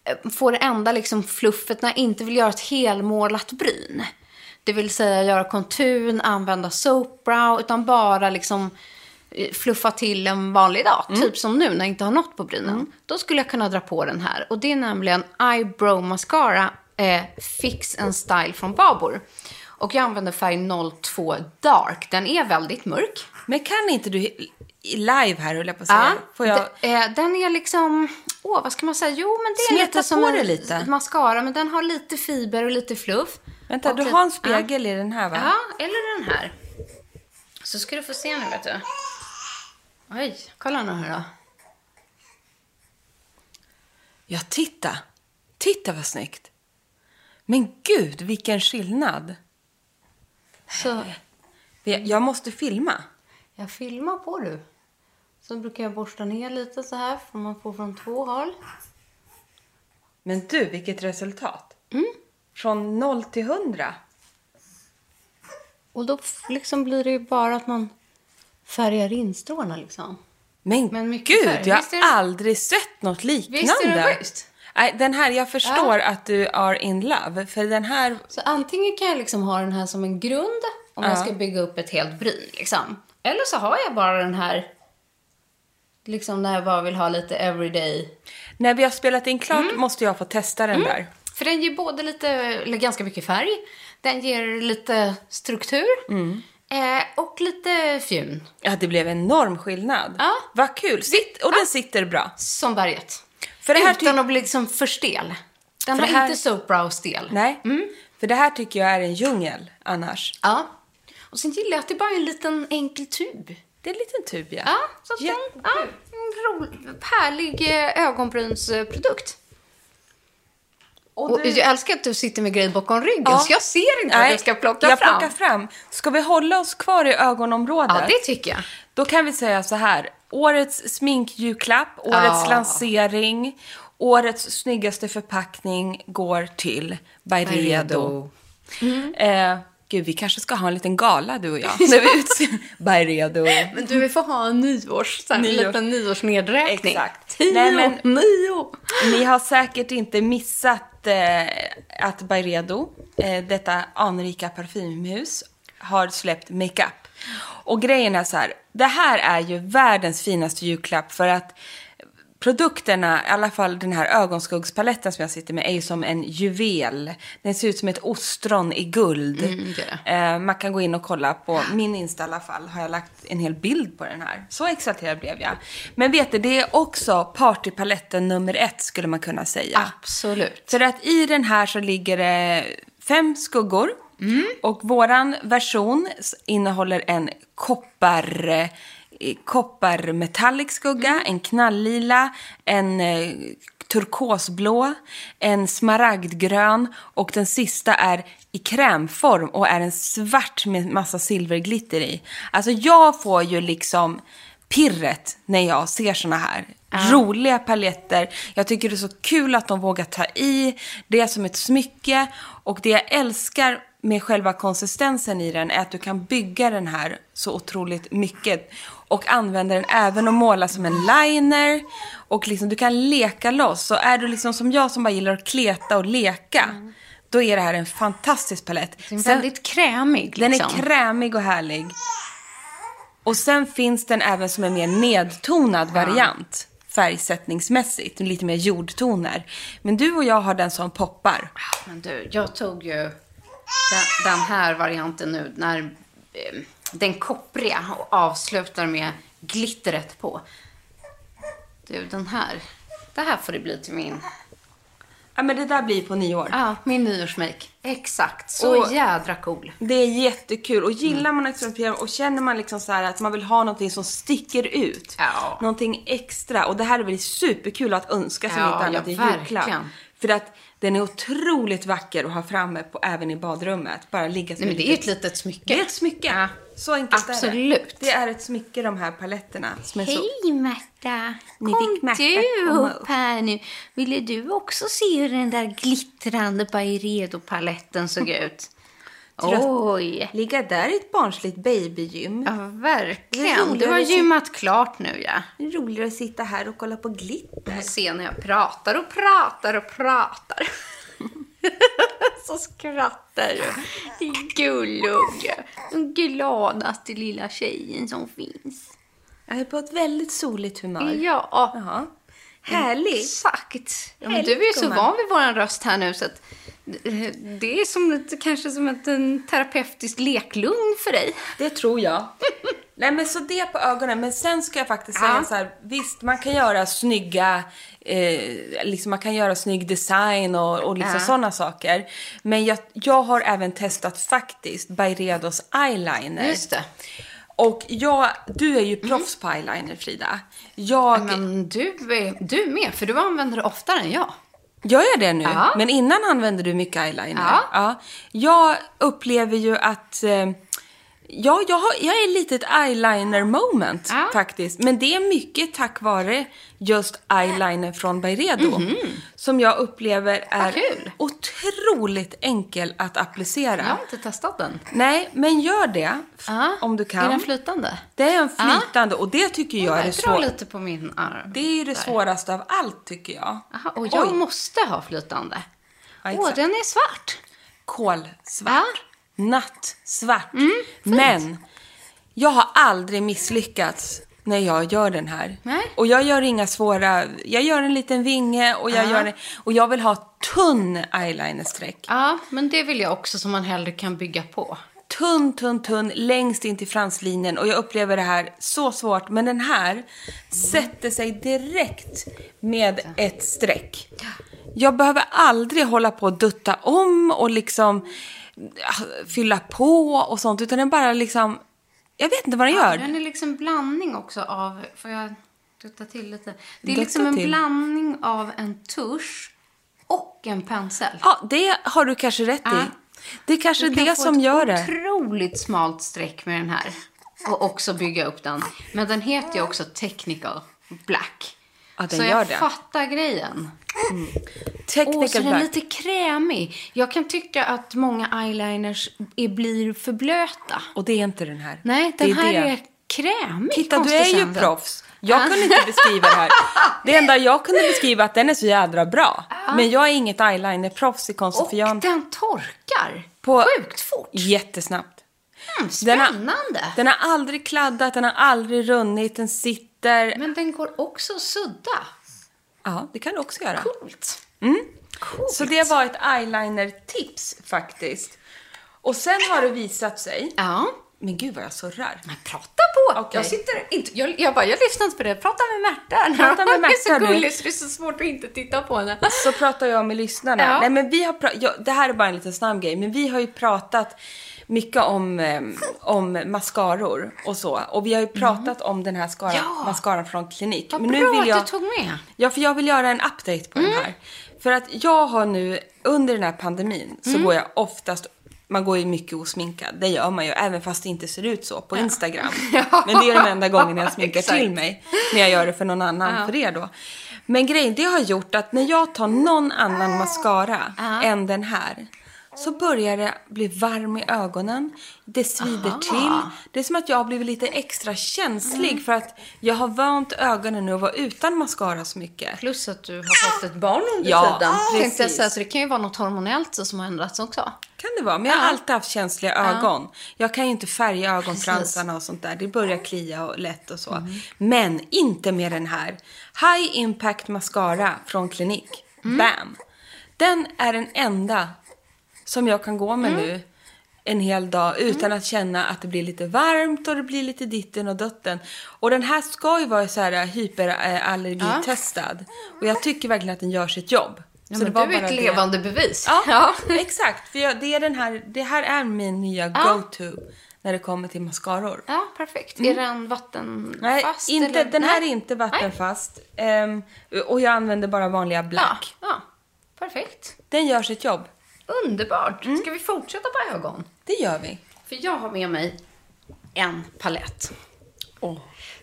eh, få det enda liksom fluffet när jag inte vill göra ett helmålat bryn. Det vill säga göra kontur, använda soap brow, utan bara liksom eh, fluffa till en vanlig dag. Typ som nu när jag inte har något på brynen. Då skulle jag kunna dra på den här. Och det är nämligen Eyebrow Mascara eh, Fix and Style från Babor. Och jag använder färg 02 Dark. Den är väldigt mörk. Men kan inte du live här, höll jag på att säga? Får jag... Eh, den är liksom, åh vad ska man säga? Jo men det är Smeta lite som en lite. mascara. Men den har lite fiber och lite fluff. Vänta, Och du har en spegel i den här va? Ja, eller den här. Så ska du få se nu, vet du. Oj, kolla nu här då. Ja, titta. Titta vad snyggt. Men gud, vilken skillnad. Så jag måste filma. jag filmar på du. Så brukar jag borsta ner lite så här, för man får från två håll. Men du, vilket resultat. Mm. Från 0 till 100. Och då liksom blir det ju bara att man färgar in stråna liksom. Men, Men gud, färg. jag har det- aldrig sett något liknande. Visst är det schysst? Nej, den här, jag förstår att du are in love. För den här, Så antingen kan jag liksom ha den här som en grund om jag Ja. ska bygga upp ett helt bryn. Liksom. Eller så har jag bara den här liksom när jag bara vill ha lite everyday. när vi har spelat in klart Mm. måste jag få testa den där. För den ger både lite, eller ganska mycket färg. Den ger lite struktur. Mm. Eh, och lite fjun. Ja, det blev enorm skillnad. Ja. Vad kul. Sitt, och den sitter bra. Som berget. För det här Utan att bli liksom för stel. Den För har det här- inte soap brow stel. Nej, Mm. för det här tycker jag är en djungel annars. Ja. Och sen gillar jag att det bara är en liten enkel tub. Det är en liten tub, ja. Ja, så att den, ja, en rolig, härlig eh, ögonbrynsprodukt. Och Och du- jag älskar att du sitter med grejer bakom ryggen, Ja. så jag ser inte vad du ska plocka jag fram. plockar fram. Ska vi hålla oss kvar i ögonområdet? Ja, det tycker jag. Då kan vi säga så här. Årets sminkjulklapp, årets Ja. lansering, årets snyggaste förpackning går till Byredo. Eh, gud, vi kanske ska ha en liten gala du och jag. När vi utser Byredo. Men du, vi får ha en nyårs, så här, Nyår. liten nyårsnedräkning. Exakt. Tio, Nej, men- nio. Ni har säkert inte missat eh, att Byredo, eh, detta anrika parfymhus, har släppt makeup. Och grejen är så här, det här är ju världens finaste julklapp för att produkterna, i alla fall den här ögonskuggspaletten som jag sitter med, är ju som en juvel. Den ser ut som ett ostron i guld. Mm, det Eh, man kan gå in och kolla på min Insta i alla fall. Har jag lagt en hel bild på den här. Så exalterad blev jag. Men vet du, det är också partypaletten nummer ett skulle man kunna säga. Absolut. För att i den här så ligger det fem skuggor. Och våran version innehåller en koppar, kopparmetallic skugga, en knalllila, en eh, turkosblå, en smaragdgrön och den sista är i krämform och är en svart med massa silverglitter i. Alltså jag får ju liksom pirret när jag ser såna här. Roliga paletter. Jag tycker det är så kul att de vågar ta i. Det är som ett smycke. Och det jag älskar med själva konsistensen i den är att du kan bygga den här så otroligt mycket. Och använda den även att måla som en liner. Och liksom, du kan leka loss. Så är du liksom som jag som bara gillar att kleta och leka. Då är det här en fantastisk palett. Den är väldigt krämig. den är Liksom. krämig och härlig. Och sen finns den även som en mer nedtonad variant. Färgsättningsmässigt, lite mer jordtoner. Men du och jag har den som poppar. Men du, jag tog ju den, den här varianten nu när eh, den koppriga och avslutar med glittret på. Du, den här. Det här får det bli till min, Ja, men det där blir på nyår. ja, min nyårsmake. Exakt. Så Och- jädra cool. Det är jättekul. Och gillar man experimentera och känner man liksom så här att man vill ha någonting som sticker ut. Ja. Någonting extra. Och det här är väl superkul att önska som Ja, inte annat ja, i julklapp. För att den är otroligt vacker att ha framme på, även i badrummet. Bara ligga som Nej, men det är ett litet smycke. Det är ett smycke. Ja. Så enkelt är Absolut. det. Det är ett smycke de här paletterna. Är. Hej Märta! Ni Kom Märta du upp upp. här nu. Ville du också se hur den där glittrande Byredo-paletten såg ut? Oj! Ligga där i ett barnsligt babygym. Ja, är verkligen. Du har se- gymmat klart nu, ja. Det är roligare att sitta här och kolla på glitter. Jag ser när jag pratar och pratar och pratar. Så skrattar du. Det är. Den gladaste lilla tjejen som finns. Jag är på ett väldigt soligt humör. Ja, Jaha. Härligt. exakt. Ja, men du är ju så van vid vår röst här nu så att eh, det är som ett, kanske som ett en terapeutiskt leklugn för dig. Det tror jag. Nej men så det på ögonen. Men sen ska jag faktiskt säga Ja. så här. Visst, man kan göra snygga, eh, liksom man kan göra snygg design och, och liksom Ja. sådana saker. Men jag, jag har även testat faktiskt Byredos eyeliner. Just det. Och jag, du är ju proffs på eyeliner Frida. Jag, Men du du med, för du använder det oftare än jag. Gör jag det nu? Ja. Men innan använde du mycket eyeliner. Ja. Jag upplever ju att... Eh, ja, jag, har, jag är lite ett eyeliner moment Ja. faktiskt. Men det är mycket tack vare just eyeliner från Byredo. Som jag upplever är otroligt enkel att applicera. Jag har inte testat den. Nej, men gör det Ja. om du kan. Är den flytande? det är en flytande och det tycker jag är det Jag drar svåra. lite på min arm. Det är ju det Där. svåraste av allt tycker jag. Aha, och jag Oj. måste ha flytande. Åh, den är svart. kolsvart. Nattsvart. Mm, Men jag har aldrig misslyckats när jag gör den här. Nej. Och jag gör inga svåra... Jag gör en liten vinge och jag, Ja. gör, och jag vill ha tunn eyelinersträck. Ja, men det vill jag också som man hellre kan bygga på. Tunn, tunn, tunn längst in till franslinjen. Och jag upplever det här så svårt. Men den här sätter sig direkt med ett streck. Jag behöver aldrig hålla på och dutta om och liksom fylla på och sånt. Utan den bara liksom... Jag vet inte vad den gör. Den är liksom en blandning också av... Får jag dutta till lite? Det är Dutta liksom en till. blandning av en tusch och en pensel. Ja, det har du kanske rätt Ja. i. Det är kanske Du kan det få som ett gör det. otroligt smalt streck med den här. Och också bygga upp den. Men den heter ju också Technical Black. Ja, den så gör jag det. fattar grejen. Åh, så Technical den är lite krämig. Jag kan tycka att många eyeliners är, blir för blöta. Och det är inte den här. Nej, den det här det. är krämig. Titta, du är ju proffs. Jag kunde inte beskriva det här. Det enda jag kunde beskriva är att den är så jädra bra. Men jag är inget eyeliner-proffs i konst. Och för jag den torkar På- sjukt fort. jättesnabbt. Mm, Den har, spännande. den har aldrig kladdat, den har aldrig runnit, den sitter. Men den går också att sudda. Ja, det kan du också göra. Coolt. Coolt. Så det var ett eyeliner-tips faktiskt. Och sen har det visat sig... Ja. Men gud vad jag surrar. Men prata på! Okej. Jag sitter inte... Jag, jag bara, jag lyssnar inte på det. Prata med Märta. Prata med Hon är så Märta, gullig så det är så svårt att inte titta på henne. Så pratar jag med lyssnarna. Ja. Nej, men vi har pra- ja, det här är bara en liten snabb grej, men vi har ju pratat mycket om, eh, om mascaror och så. Och vi har ju pratat om den här skara, Mm. Ja. mascaran från Klinik. Vad Men nu bra vill jag, att du tog med. Ja, för jag vill göra en update på den här. För att jag har nu, under den här pandemin, så går jag oftast man går ju mycket osminkad. Det gör man ju, även fast det inte ser ut så på Instagram. Men det är de enda gångerna jag sminkar till mig. När jag gör det för någon annan, för er då. Men grejen, det har gjort att när jag tar någon annan mascara än den här så börjar det bli varm i ögonen. Det svider till. Det är som att jag har blivit lite extra känslig för att jag har vant ögonen nu att vara utan mascara så mycket. Plus att du har fått ett barn under Ja, tiden. precis. Tänkte jag säga, så det kan ju vara något hormonellt som har ändrats också. Kan det vara, men jag har alltid haft känsliga ögon. Jag kan ju inte färga ögonfransarna och sånt där. Det börjar klia och lätt och så. Men inte med den här. High Impact Mascara från Klinik. Bam! Den är den enda som jag kan gå med nu en hel dag utan att känna att det blir lite varmt och det blir lite ditten och dutten. Och den här ska ju vara så här hyperallergitestad. Och jag tycker verkligen att den gör sitt jobb. Ja, Så det var du är bara ett det. levande bevis. Ja, exakt. För jag, det, är den här, det här är min nya go-to när det kommer till mascaror. Ja, perfekt. Är den vattenfast? Nej, inte, eller? den här är Nej. inte vattenfast. Ehm, och jag använder bara vanliga Ja, black. ja, perfekt. Den gör sitt jobb. Underbart. Ska vi fortsätta på ögon? Det gör vi. För jag har med mig en palett.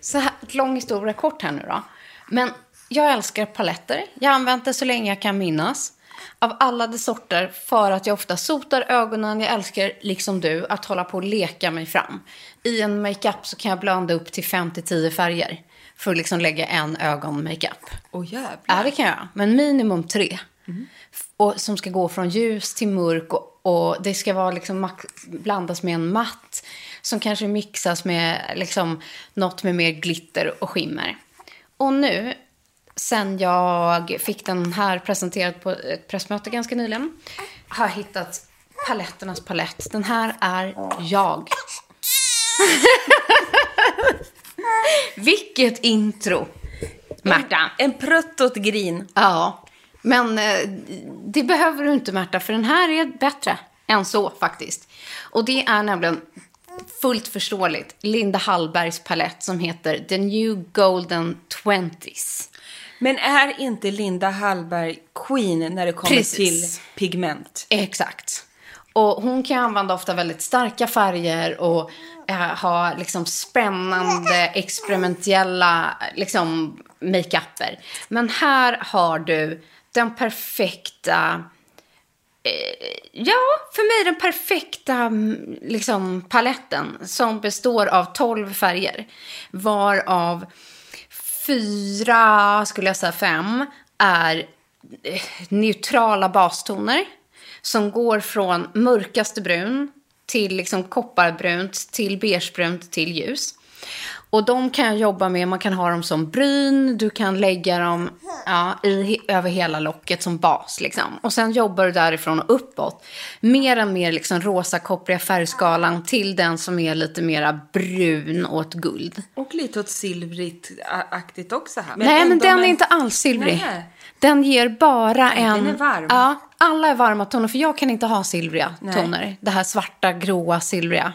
Så här, lång historia kort här nu då. Men jag älskar paletter. Jag har använt det så länge jag kan minnas. Av alla de sorter för att jag ofta sotar ögonen. Jag älskar, liksom du, att hålla på och leka mig fram. I en makeup så kan jag blanda upp till 5-10 färger. För att liksom lägga en ögon-makeup. Åh jävlar. Ja, det kan jag. Men minimum tre. F- Och som ska gå från ljus till mörk och, och det ska vara liksom blandas med en matt som kanske mixas med liksom något med mer glitter och skimmer. Och nu, sen jag fick den här presenterad på ett pressmöte ganska nyligen, har jag hittat paletternas palett. Den här är jag. Vilket intro, Märta. En prutt och ett grin. Ja, men eh, det behöver du inte Märta, för den här är bättre än så faktiskt. Och det är nämligen fullt förståeligt Linda Hallbergs palett som heter The New Golden Twenties. Men är inte Linda Hallberg queen när det kommer Precis. till pigment? Exakt. Och hon kan använda ofta väldigt starka färger och eh, ha liksom spännande experimentella liksom, makeuper. Men här har du den perfekta eh, Ja, för mig den perfekta mm, liksom, paletten som består av 12 färger. Varav fyra, skulle jag säga fem, är eh, neutrala bastoner. Som går från mörkaste brun till liksom kopparbrunt till beigebrunt till ljus. Och de kan jag jobba med, man kan ha dem som bryn, du kan lägga dem ja, i, över hela locket som bas. Liksom. Och sen jobbar du därifrån och uppåt. Mer och mer liksom rosa koppriga färgskalan till den som är lite mera brun åt guld. Och lite åt silvrigt-aktigt också här. Nej, men den är inte alls silvrig. Nej. Den ger bara en... den är varm. Ja, alla är varma toner. För jag kan inte ha silvriga Nej. toner. Det här svarta, gråa, silvriga.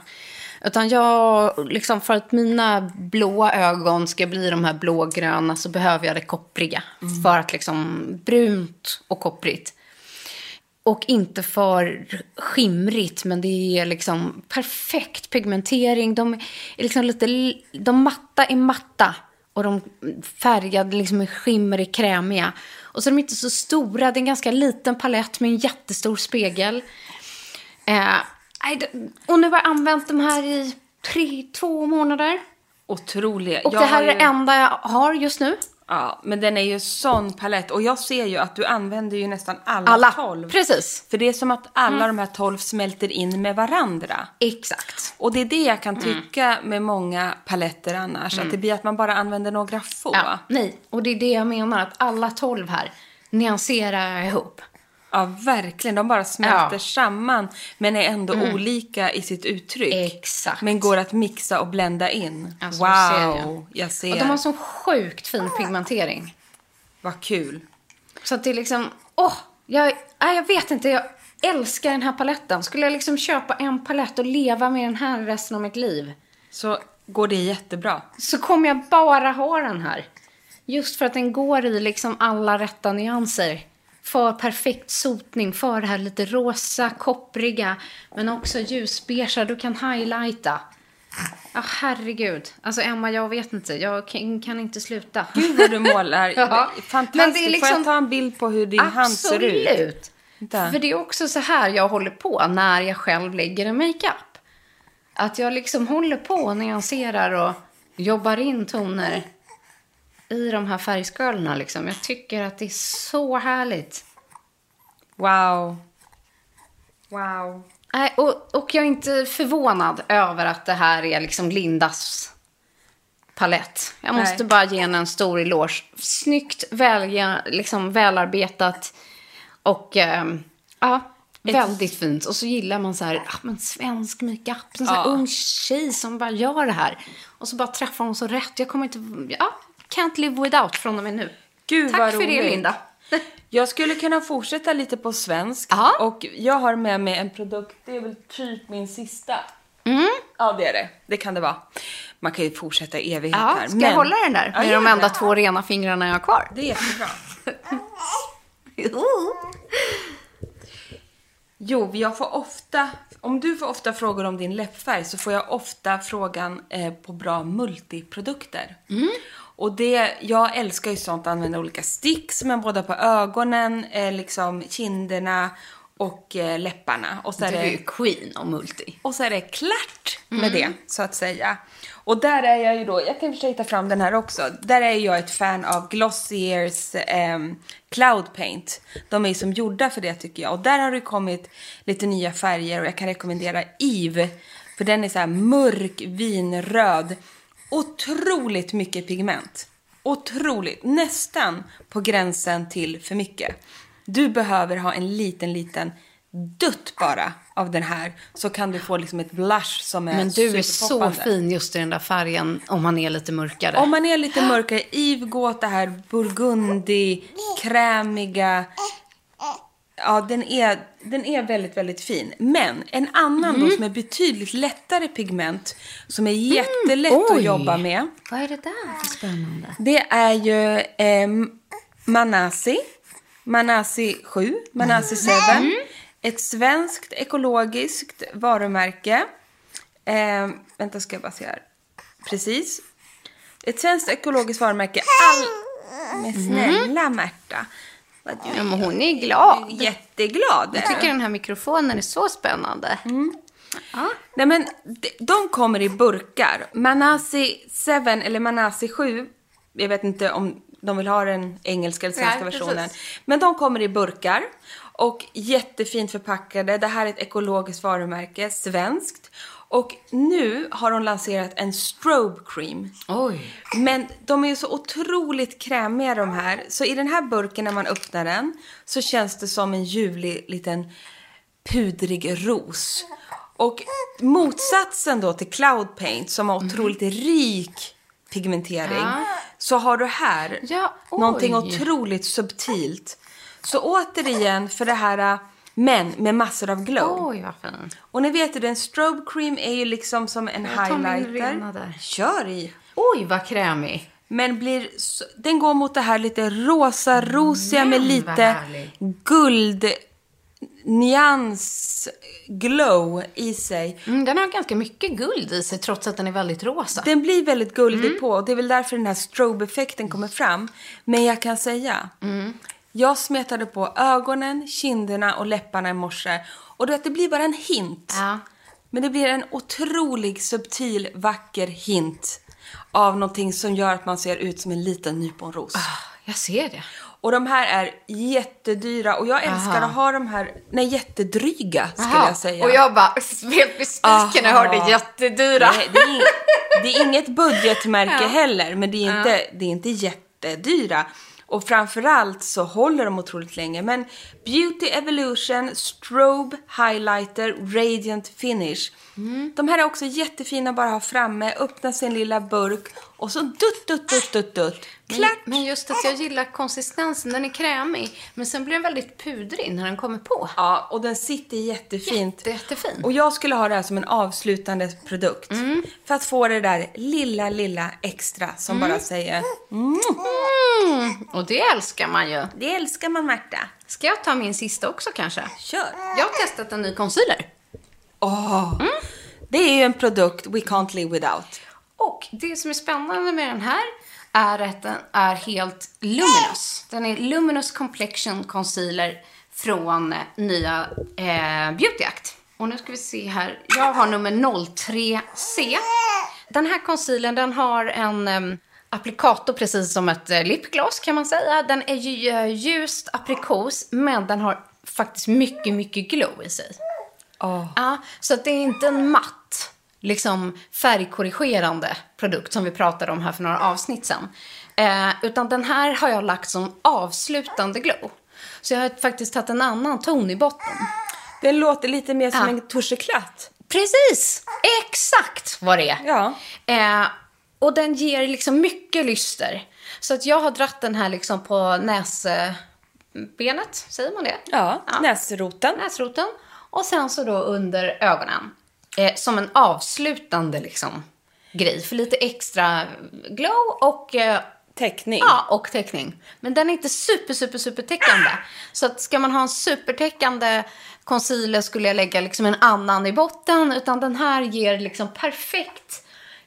Utan jag, liksom för att mina blåa ögon ska bli de här blågröna så behöver jag det koppriga. Mm. För att liksom brunt och kopprigt. Och inte för skimrigt, men det är liksom perfekt pigmentering. De är liksom lite, de matta är matta och de färgade liksom är skimmerig krämiga. Och så är de inte så stora, det är en ganska liten palett med en jättestor spegel. Eh, och nu har jag använt de här i tre, två månader. Otroliga. Och Jag det här är det enda jag har just nu. Ja, men den är ju sån palett. Och jag ser ju att du använder ju nästan alla, Alla, tolv. precis. För det är som att alla de här tolv smälter in med varandra. Exakt. Och det är det jag kan tycka med många paletter annars. Att det blir att man bara använder några få. Ja, nej, och det är det jag menar, att alla tolv här nyanserar ihop. Ja, verkligen. De bara smälter Ja. samman men är ändå olika i sitt uttryck. Exakt. Men går att mixa och blända in. Alltså, du ser wow, jag ser. Och de har så sjukt fin pigmentering. Vad kul. Så att det är liksom, åh, jag, nej, jag vet inte, jag älskar den här paletten. Skulle jag liksom köpa en palett och leva med den här resten av mitt liv Så går det jättebra. så kommer jag bara ha den här. Just för att den går i liksom alla rätta nyanser. För perfekt sotning, för det här lite rosa, koppriga, men också ljusbeige. Du kan highlighta. Ja, herregud. Alltså Emma, jag vet inte. Jag kan, inte sluta. Gud vad du målar. Ja. Fantastiskt. Men det är Får liksom- jag ta en bild på hur din hand ser ut? Absolut. För det är också så här jag håller på när jag själv lägger en makeup. Att jag liksom håller på och nyanserar och jobbar in toner i de här färgskalorna. Liksom. Jag tycker att det är så härligt. Wow. Wow. Nej, och, och jag är inte förvånad över att det här är liksom Lindas palett. Jag måste Nej. bara ge henne en stor eloge. Snyggt, välja, liksom välarbetat och ehm, ja, väldigt fint. Och så gillar man så här, ah, men svensk makeup, en sån här Ja. ung tjej som bara gör det här. Och så bara träffar hon så rätt. Jag kommer inte, ja, can't live without från och med nu. Gud Tack för roligt. det Linda. Jag skulle kunna fortsätta lite på svensk. Ja. Och jag har med mig en produkt, det är väl typ min sista. Mm. Ja, det är det. Det kan det vara. Man kan ju fortsätta i evighet Ja, här. ska jag hålla den där Ja, med gör de enda två rena fingrarna jag har kvar? Det är jättebra. Jo, jag får ofta, om du får ofta frågor om din läppfärg så får jag ofta frågan eh, på bra multiprodukter. Och det, jag älskar ju sånt, använda olika sticks, men både på ögonen, eh, liksom kinderna och eh, läpparna. Och så Du är det ju queen om multi. och så är det klart med det, så att säga. Och där är jag ju då, jag kan försöka ta fram den här också. Där är jag ett fan av Glossiers ehm, Cloud Paint. De är ju som gjorda för det tycker jag. Och där har det kommit lite nya färger och jag kan rekommendera Eve. För den är så här mörk vinröd. Otroligt mycket pigment. Otroligt. Nästan på gränsen till för mycket. Du behöver ha en liten, liten dutt bara av den här så kan du få liksom ett blush som är Men du är så fin just i den där färgen om man är lite mörkare. Om man är lite mörkare, åt det här burgundi, krämiga. Ja, den är, den är väldigt, väldigt fin. Men en annan Mm. då som är betydligt lättare pigment, som är jättelätt oj. att jobba med. Vad är det där för spännande? Det är ju eh, Manasi. Manasi 7, Manasi 7. Ett svenskt ekologiskt varumärke. Eh, vänta, ska jag bara se här. Precis. Ett svenskt ekologiskt varumärke. All... Men snälla Märta. Ja, men hon är glad. är jätteglad. Jag tycker den här mikrofonen är så spännande. Nej men de, kommer i burkar. Manasi 7 eller Manasi 7. Jag vet inte om de vill ha den engelska eller svenska Nej, versionen. Men de kommer i burkar. Och jättefint förpackade. Det här är ett ekologiskt varumärke, svenskt. Och nu har de lanserat en strobe cream. Oj. Men de är ju så otroligt krämiga de här. Så i den här burken när man öppnar den så känns det som en ljuvlig liten pudrig ros. Och motsatsen då till Cloud Paint som har otroligt rik pigmentering Ja. så har du här Ja, oj. någonting otroligt subtilt. Så återigen för det här men med massor av glow. Oj, vad fin. Och ni vet ju, en strobe cream är ju liksom som en Jag tar min highlighter. rena där. Kör i! Oj, vad krämig. Men blir, den går mot det här lite rosa, rosiga med lite guld nyans glow i sig. Mm, den har ganska mycket guld i sig trots att den är väldigt rosa. Den blir väldigt guldig på och det är väl därför den här strobe-effekten kommer fram. Men jag kan säga, jag smetade på ögonen, kinderna och läpparna i morse och du vet, det blir bara en hint. Ja. Men det blir en otrolig, subtil, vacker hint av någonting som gör att man ser ut som en liten nyponros. Jag ser det. Och de här är jättedyra och jag älskar Aha. att ha de här, nej jättedryga skulle Jaha. jag säga. Och jag bara helt besviken när jag hörde Aha. jättedyra. Nej, det, är ing- det är inget budgetmärke heller, men det är, inte, det är inte jättedyra. Och framförallt så håller de otroligt länge. Men Beauty Evolution Strobe Highlighter Radiant Finish. De här är också jättefina att bara ha framme. Öppna sin lilla burk och så dutt, dutt, dutt, dutt, dutt. Klart! Men, men just att jag gillar konsistensen. Den är krämig. Men sen blir den väldigt pudrig när den kommer på. Ja, och den sitter jättefint. Jätte, jättefin. Och jag skulle ha det här som en avslutande produkt. Mm. För att få det där lilla, lilla extra som bara säger Mm, och det älskar man ju. Det älskar man Märta. Ska jag ta min sista också kanske? Kör! Jag har testat en ny concealer. Åh! Det är ju en produkt we can't live without. Och det som är spännande med den här är att den är helt luminous. Den är Luminous Complexion Concealer från eh, nya eh, Beauty Act. Och nu ska vi se här. Jag har nummer 03C. Den här concealern den har en um, applikator precis som ett uh, lipgloss kan man säga. Den är ju uh, ljust aprikos men den har faktiskt mycket, mycket glow i sig. Åh. Ja, så det är inte en matt, liksom färgkorrigerande produkt som vi pratade om här för några avsnitt sen. Eh, utan den här har jag lagt som avslutande glow. Så jag har faktiskt tagit en annan ton i botten. Den låter lite mer som Ja. en toucheklatt. Precis! Exakt vad det är. Ja. Eh, och den ger liksom mycket lyster. Så att jag har dratt den här liksom på näsbenet, säger man det? Ja, näsroten. näsroten. Och sen så då under ögonen. Eh, som en avslutande liksom grej. För lite extra glow och, eh, Täckning. ja, och täckning. Men den är inte super, super, super täckande. Så att ska man ha en supertäckande concealer skulle jag lägga liksom en annan i botten. Utan den här ger liksom perfekt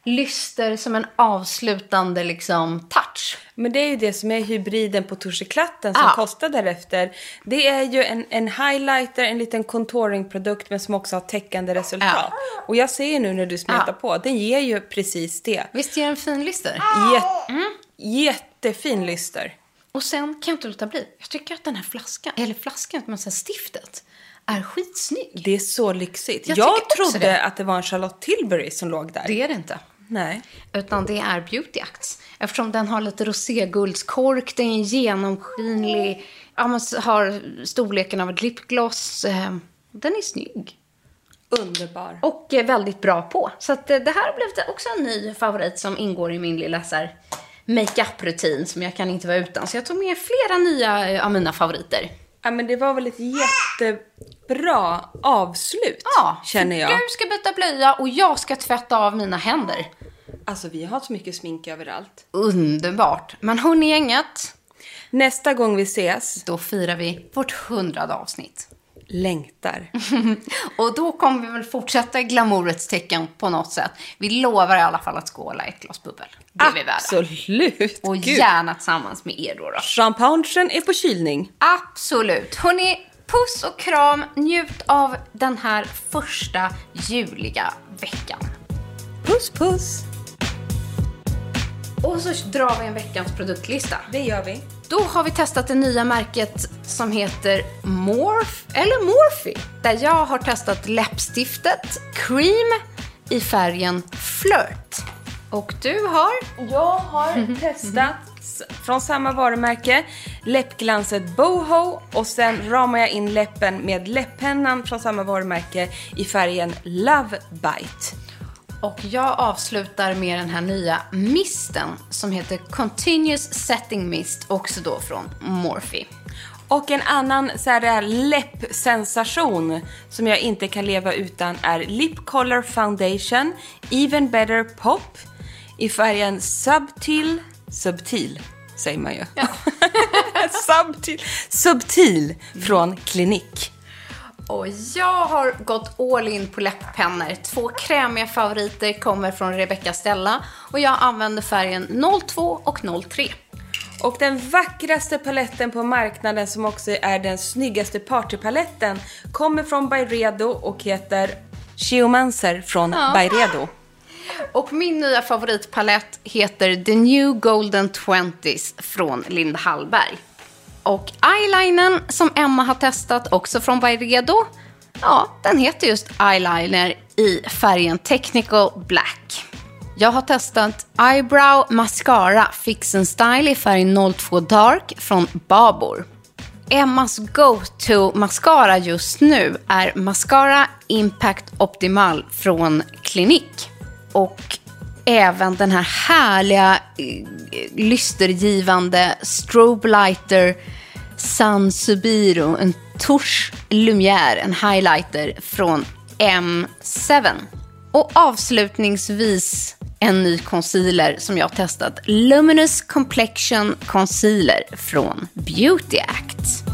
lyster som en avslutande liksom touch. Men det är ju det som är hybriden på toucheklatten som Ja. kostar därefter. Det är ju en, en highlighter, en liten contouringprodukt men som också har täckande resultat. Och jag ser nu när du smetar Ja. på, den ger ju precis det. Visst ger den fin lyster? Jät- Jättefin lyster. Och sen kan jag inte låta bli. Jag tycker att den här flaskan, eller flaskan, men här stiftet, är skitsnygg. Det är så lyxigt. Jag Jag, trodde det. att det var en Charlotte Tilbury som låg där. Det är det inte. Nej. Utan det är Beauty Acts. Eftersom den har lite roséguldskork, den är genomskinlig, har storleken av ett lipgloss. Eh, den är snygg. Underbar. Och väldigt bra på. Så att, eh, det här har blivit också en ny favorit som ingår i min lilla så makeup-rutin som jag kan inte vara utan. Så jag tog med flera nya eh, av mina favoriter. Ja, men det var väl ett jättebra avslut, Ja, känner jag. du ska byta blöja och jag ska tvätta av mina händer. Alltså, vi har så mycket smink överallt. Underbart. Men hörni gänget, Nästa gång vi ses, då firar vi vårt hundrade avsnitt. längtar. Och då kommer vi väl fortsätta i glamourets tecken på något sätt. Vi lovar i alla fall att skåla ett glas bubbel. Det är vi värda. Absolut. Och Gud. gärna tillsammans med er då. då. Champagnen är på kylning. Absolut. Hörni, puss och kram. Njut av den här första juliga veckan. Puss, puss. Och så drar vi en veckans produktlista. Det gör vi. Då har vi testat det nya märket som heter Morph, eller Morphe. Där jag har testat läppstiftet Cream i färgen Flirt. Och du har? Jag har testat från samma varumärke läppglanset Boho och sen ramar jag in läppen med läpppennan från samma varumärke i färgen Love Bite. Och jag avslutar med den här nya misten som heter Continuous Setting Mist, också då från Morphe. Och en annan så här, läppsensation som jag inte kan leva utan är Lip Color Foundation Even Better Pop i färgen Subtil, Subtil säger man ju. subtil, subtil från Clinique. Och jag har gått all in på läpppennor. Två krämiga favoriter kommer från Rebecca Stella och jag använder färgen 02 och 03. Och den vackraste paletten på marknaden som också är den snyggaste partypaletten kommer från Byredo och heter Geomancer från Byredo. Och min nya favoritpalett heter The New Golden Twenties från Linda Hallberg. Och eyelinern som Emma har testat, också från Byredo, ja, den heter just eyeliner i färgen Technical Black. Jag har testat Eyebrow Mascara Fix and Style i färg 02 Dark från Babor. Emmas go-to mascara just nu är Mascara Impact Optimal från Clinique. Och även den här härliga, eh, lystergivande Strobe Lighter San Subiro, en Touche Lumière, en highlighter från M7. Och avslutningsvis en ny concealer som jag har testat. Luminous Complexion Concealer från Beauty Act.